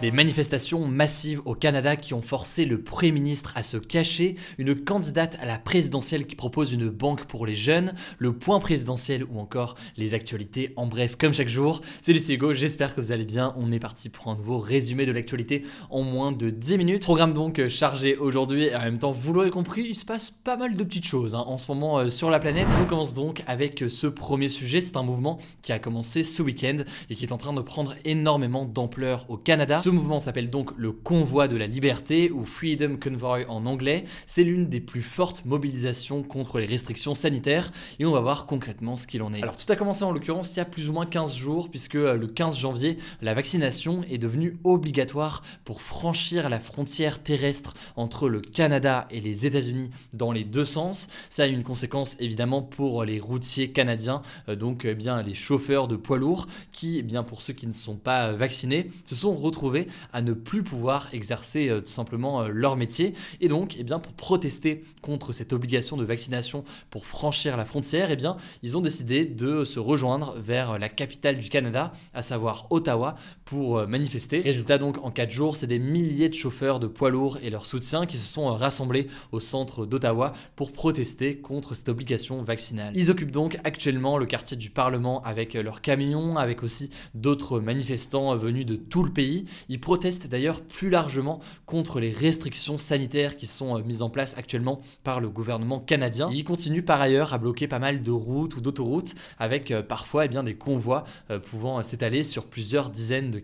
Des manifestations massives au Canada qui ont forcé le Premier ministre à se cacher, une candidate à la présidentielle qui propose une banque pour les jeunes, le point présidentiel ou encore les actualités en bref comme chaque jour. C'est Lucie Hugo, j'espère que vous allez bien. On est parti pour un nouveau résumé de l'actualité en moins de 10 minutes. Programme donc chargé aujourd'hui et en même temps, vous l'aurez compris, il se passe pas mal de petites choses hein, en ce moment euh, sur la planète. On commence donc avec ce premier sujet, c'est un mouvement qui a commencé ce week-end et qui est en train de prendre énormément d'ampleur au Canada. Mouvement s'appelle donc le Convoi de la Liberté ou Freedom Convoy en anglais. C'est l'une des plus fortes mobilisations contre les restrictions sanitaires et on va voir concrètement ce qu'il en est. Alors tout a commencé en l'occurrence il y a plus ou moins 15 jours puisque euh, le 15 janvier, la vaccination est devenue obligatoire pour franchir la frontière terrestre entre le Canada et les États-Unis dans les deux sens. Ça a une conséquence évidemment pour les routiers canadiens, euh, donc eh bien les chauffeurs de poids lourds qui, eh bien pour ceux qui ne sont pas vaccinés, se sont retrouvés à ne plus pouvoir exercer euh, tout simplement euh, leur métier. Et donc, eh pour protester contre cette obligation de vaccination pour franchir la frontière, eh ils ont décidé de se rejoindre vers la capitale du Canada, à savoir Ottawa, pour euh, manifester. Résultat donc, en 4 jours, c'est des milliers de chauffeurs de poids lourds et leurs soutiens qui se sont rassemblés au centre d'Ottawa pour protester contre cette obligation vaccinale. Ils occupent donc actuellement le quartier du Parlement avec leurs camions, avec aussi d'autres manifestants venus de tout le pays. Ils protestent d'ailleurs plus largement contre les restrictions sanitaires qui sont euh, mises en place actuellement par le gouvernement canadien. Ils continuent par ailleurs à bloquer pas mal de routes ou d'autoroutes avec euh, parfois eh bien, des convois euh, pouvant s'étaler sur plusieurs dizaines de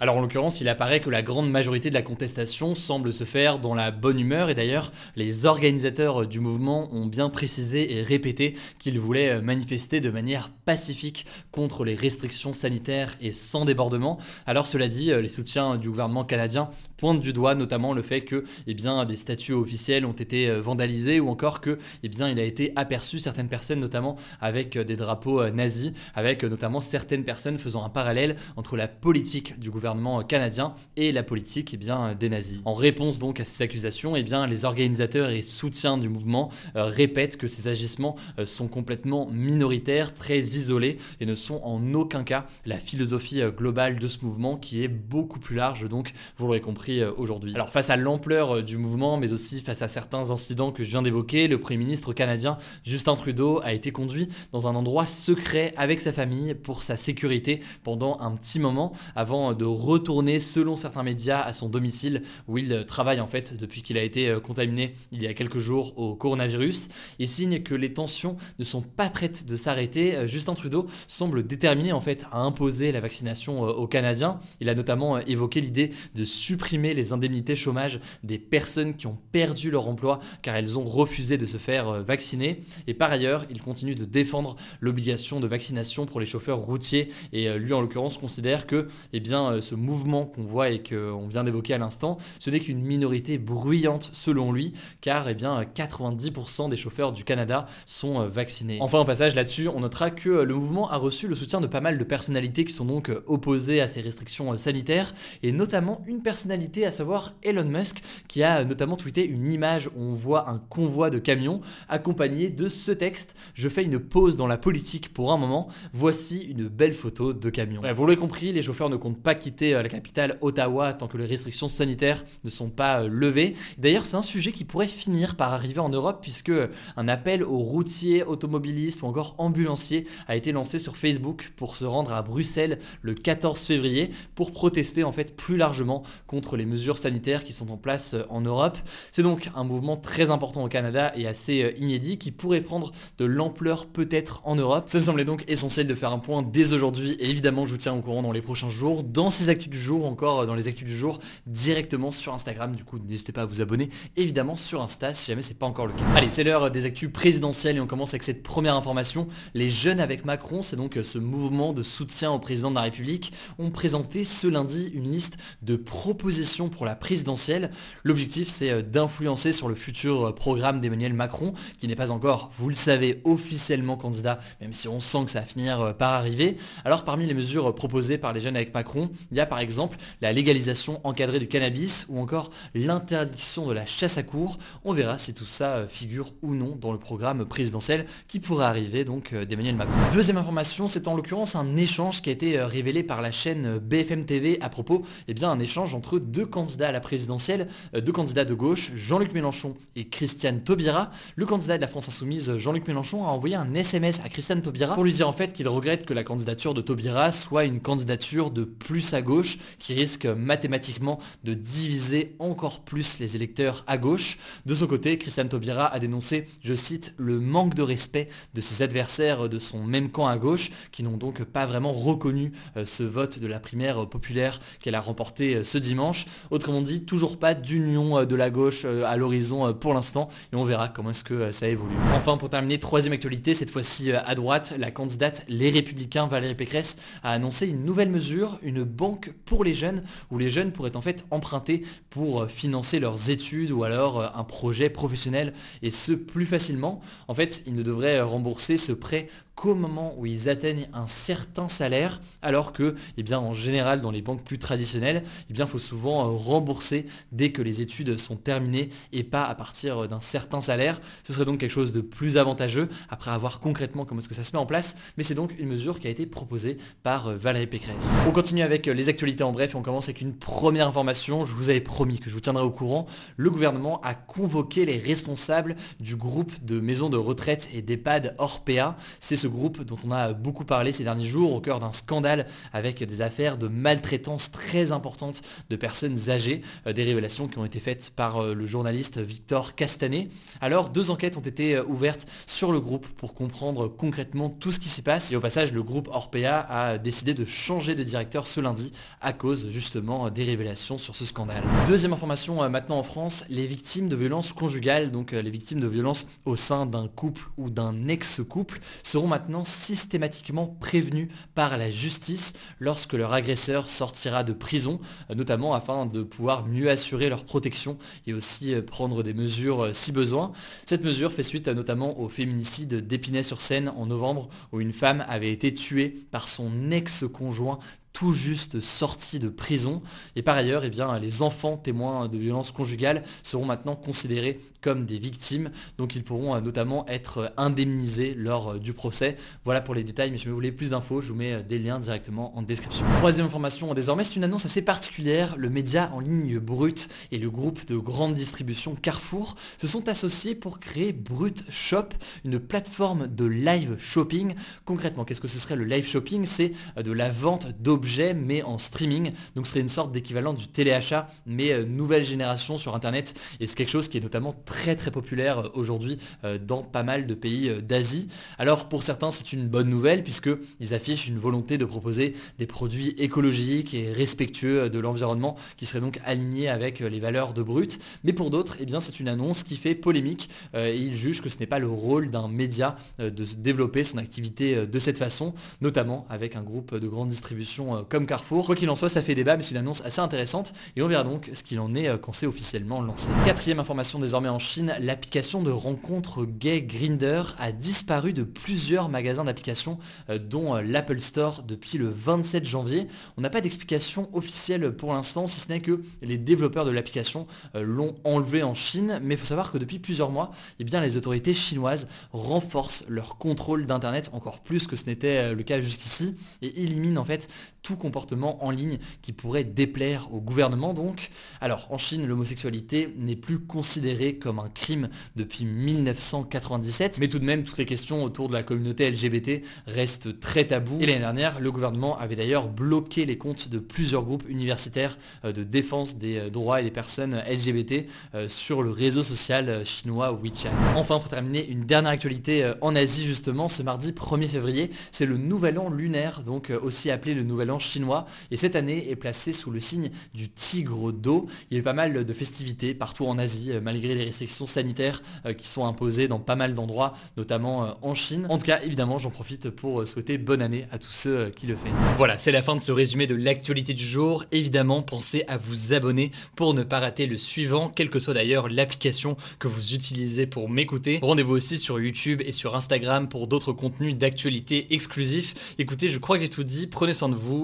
Alors en l'occurrence, il apparaît que la grande majorité de la contestation semble se faire dans la bonne humeur et d'ailleurs les organisateurs du mouvement ont bien précisé et répété qu'ils voulaient manifester de manière pacifique contre les restrictions sanitaires et sans débordement. Alors cela dit, les soutiens du gouvernement canadien pointe du doigt notamment le fait que eh bien, des statues officielles ont été vandalisées ou encore que eh bien, il a été aperçu certaines personnes notamment avec des drapeaux nazis, avec notamment certaines personnes faisant un parallèle entre la politique du gouvernement canadien et la politique eh bien, des nazis. En réponse donc à ces accusations, eh bien, les organisateurs et soutiens du mouvement répètent que ces agissements sont complètement minoritaires, très isolés et ne sont en aucun cas la philosophie globale de ce mouvement qui est beaucoup plus large, donc vous l'aurez compris euh, aujourd'hui. Alors face à l'ampleur euh, du mouvement, mais aussi face à certains incidents que je viens d'évoquer, le Premier ministre canadien Justin Trudeau a été conduit dans un endroit secret avec sa famille pour sa sécurité pendant un petit moment avant de retourner selon certains médias à son domicile où il travaille en fait depuis qu'il a été euh, contaminé il y a quelques jours au coronavirus. Et signe que les tensions ne sont pas prêtes de s'arrêter, Justin Trudeau semble déterminé en fait à imposer la vaccination aux Canadiens. Il a notamment évoqué l'idée de supprimer les indemnités chômage des personnes qui ont perdu leur emploi car elles ont refusé de se faire euh, vacciner. Et par ailleurs, il continue de défendre l'obligation de vaccination pour les chauffeurs routiers. Et euh, lui, en l'occurrence, considère que eh bien, euh, ce mouvement qu'on voit et qu'on vient d'évoquer à l'instant, ce n'est qu'une minorité bruyante selon lui, car eh bien, 90% des chauffeurs du Canada sont vaccinés. Enfin, au passage là-dessus, on notera que le mouvement a reçu le soutien de pas mal de personnalités qui sont donc opposées à ces restrictions sanitaires et notamment une personnalité, à savoir Elon Musk, qui a notamment tweeté une image où on voit un convoi de camions accompagné de ce texte Je fais une pause dans la politique pour un moment, voici une belle photo de camion. vous l'avez compris, les chauffeurs ne comptent pas quitter euh, la capitale Ottawa tant que les restrictions sanitaires ne sont pas euh, levées. D'ailleurs, c'est un sujet qui pourrait finir par arriver en Europe puisque un appel aux routiers, automobilistes ou encore ambulanciers a été lancé sur Facebook pour se rendre à Bruxelles le 14 février pour protester en fait plus largement contre les mesures sanitaires qui sont en place en Europe. C'est donc un mouvement très important au Canada et assez inédit qui pourrait prendre de l'ampleur peut-être en Europe. Ça me semblait donc essentiel de faire un point dès aujourd'hui et évidemment je vous tiens au courant dans les prochains jours, dans ces actus du jour, encore dans les actus du jour, directement sur Instagram. Du coup n'hésitez pas à vous abonner évidemment sur Insta si jamais c'est pas encore le cas. Allez c'est l'heure des actus présidentielles et on commence avec cette première information. Les jeunes avec Macron, c'est donc ce mouvement de soutien au président de la République, ont présenté ce lundi une liste de propositions pour la présidentielle. L'objectif c'est d'influencer sur le futur programme d'Emmanuel Macron, qui n'est pas encore, vous le savez, officiellement candidat, même si on sent que ça va finir par arriver. Alors parmi les mesures proposées par les jeunes avec Macron, il y a par exemple la légalisation encadrée du cannabis ou encore l'interdiction de la chasse à cours. On verra si tout ça figure ou non dans le programme présidentiel qui pourrait arriver donc euh, d'Emmanuel Macron. Deuxième information, c'est en l'occurrence un échange qui a été euh, révélé par la chaîne euh, BFM TV à propos, eh bien un échange entre deux candidats à la présidentielle, deux candidats de gauche, Jean-Luc Mélenchon et Christiane Taubira. Le candidat de la France Insoumise, Jean-Luc Mélenchon, a envoyé un SMS à Christiane Taubira pour lui dire en fait qu'il regrette que la candidature de Taubira soit une candidature de plus à gauche qui risque mathématiquement de diviser encore plus les électeurs à gauche. De son côté, Christiane Taubira a dénoncé, je cite, le manque de respect de ses adversaires de son même camp à gauche qui n'ont donc pas vraiment reconnu euh, ce vote de la primaire populaire qu'elle a remporté euh, ce dimanche. Autrement dit, toujours pas d'union euh, de la gauche à l'horizon pour l'instant et on verra comment est-ce que ça évolue. Enfin, pour terminer, troisième actualité, cette fois-ci à droite, la candidate Les Républicains Valérie Pécresse a annoncé une nouvelle mesure, une banque pour les jeunes où les jeunes pourraient en fait emprunter pour financer leurs études ou alors un projet professionnel et ce plus facilement. En fait, ils ne devraient rembourser ce prêt qu'au moment où ils atteignent un certain salaire, alors que, eh bien, en général, dans les banques plus traditionnelles, eh faut souvent euh, rembourser dès que les études sont terminées et pas à partir d'un certain salaire. Ce serait donc quelque chose de plus avantageux, après avoir concrètement comment est-ce que ça se met en place, mais c'est donc une mesure qui a été proposée par euh, Valérie Pécresse. Continue avec euh, les actualités en bref et on commence avec une première information. Je vous avais promis que je vous tiendrai au courant. Le gouvernement a convoqué les responsables du groupe de maisons de retraite et d'EHPAD Orpea. C'est ce groupe dont on a beaucoup parlé ces derniers jours au cœur d'un scandale avec des affaires de maltraitance très importantes de personnes âgées, euh, des révélations qui ont été faites par euh, le journaliste Victor Castanet. Alors deux enquêtes ont été ouvertes sur le groupe pour comprendre concrètement tout ce qui s'y passe et au passage le groupe Orpea a décidé de changer de directeur ce lundi à cause justement des révélations sur ce scandale. Deuxième information maintenant en France, les victimes de violences conjugales, donc les victimes de violences au sein d'un couple ou d'un ex-couple seront maintenant systématiquement prévenus par la justice lorsque leur agresseur sortira de prison, euh, notamment afin de pouvoir mieux assurer leur protection et aussi euh, prendre des mesures euh, si besoin. Cette mesure fait suite notamment au féminicide d'Épinay-sur-Seine en novembre où une femme avait été tuée par son ex-conjoint tout juste sorti de prison. Et par ailleurs, eh bien, les enfants témoins de violences conjugales seront maintenant considérés comme des victimes. Donc ils pourront euh, notamment être euh, indemnisés lors euh, du procès. Voilà pour les détails, mais si vous voulez plus d'infos, je vous mets des liens directement en description. Troisième information, désormais c'est une annonce assez particulière. Le média en ligne Brut et le groupe de grande distribution Carrefour se sont associés pour créer Brut Shop, une plateforme de live shopping. Concrètement, qu'est-ce que ce serait le live shopping? C'est de la vente d'objets mais en streaming. Donc ce serait une sorte d'équivalent du téléachat, mais euh, nouvelle génération sur Internet. Et c'est quelque chose qui est notamment très très populaire euh, aujourd'hui euh, dans pas mal de pays d'Asie. Alors pour certains c'est une bonne nouvelle puisqu'ils affichent une volonté de proposer des produits écologiques et respectueux de l'environnement qui seraient donc alignés avec les valeurs de Brut. Mais pour d'autres, eh bien c'est une annonce qui fait polémique et ils jugent que ce n'est pas le rôle d'un média de développer son activité de cette façon, notamment avec un groupe de grande distribution euh, comme Carrefour. Quoi qu'il en soit, ça fait débat, mais c'est une annonce assez intéressante et on verra donc ce qu'il en est euh, quand c'est officiellement lancé. Quatrième information désormais en Chine, l'application de rencontre gay Grinder a disparu de plusieurs magasins d'applications, euh, dont l'Apple Store depuis le 27 janvier. On n'a pas d'explication officielle pour l'instant, si ce n'est que les développeurs de l'application l'ont enlevé en Chine, mais il faut savoir que depuis plusieurs mois, eh bien, les autorités chinoises renforcent leur contrôle d'Internet encore plus que ce n'était le cas jusqu'ici et éliminent en fait tout comportement en ligne qui pourrait déplaire au gouvernement donc. Alors en Chine, l'homosexualité n'est plus considérée comme un crime depuis 1997, mais tout de même toutes les questions autour de la communauté LGBT restent très tabous. Et l'année dernière, le gouvernement avait d'ailleurs bloqué les comptes de plusieurs groupes universitaires euh, de défense des euh, droits et des personnes LGBT euh, sur le réseau social chinois WeChat. Enfin, pour terminer, une dernière actualité en Asie justement, ce mardi 1er février, c'est le nouvel an lunaire, donc aussi appelé le nouvel an chinois, et cette année est placée sous le signe du tigre d'eau. Il y a eu pas mal de festivités partout en Asie, malgré les restrictions sanitaires qui sont imposées dans pas mal d'endroits, notamment en Chine. En tout cas, évidemment, j'en profite pour souhaiter bonne année à tous ceux qui le font. Voilà, c'est la fin de ce résumé de l'actualité du jour. Évidemment, pensez à vous abonner pour ne pas rater le suivant, quelle que soit d'ailleurs l'application que vous utilisez pour m'écouter. Rendez-vous aussi sur YouTube et sur Instagram pour d'autres contenus d'actualité exclusifs. Écoutez, je crois que j'ai tout dit, prenez soin de vous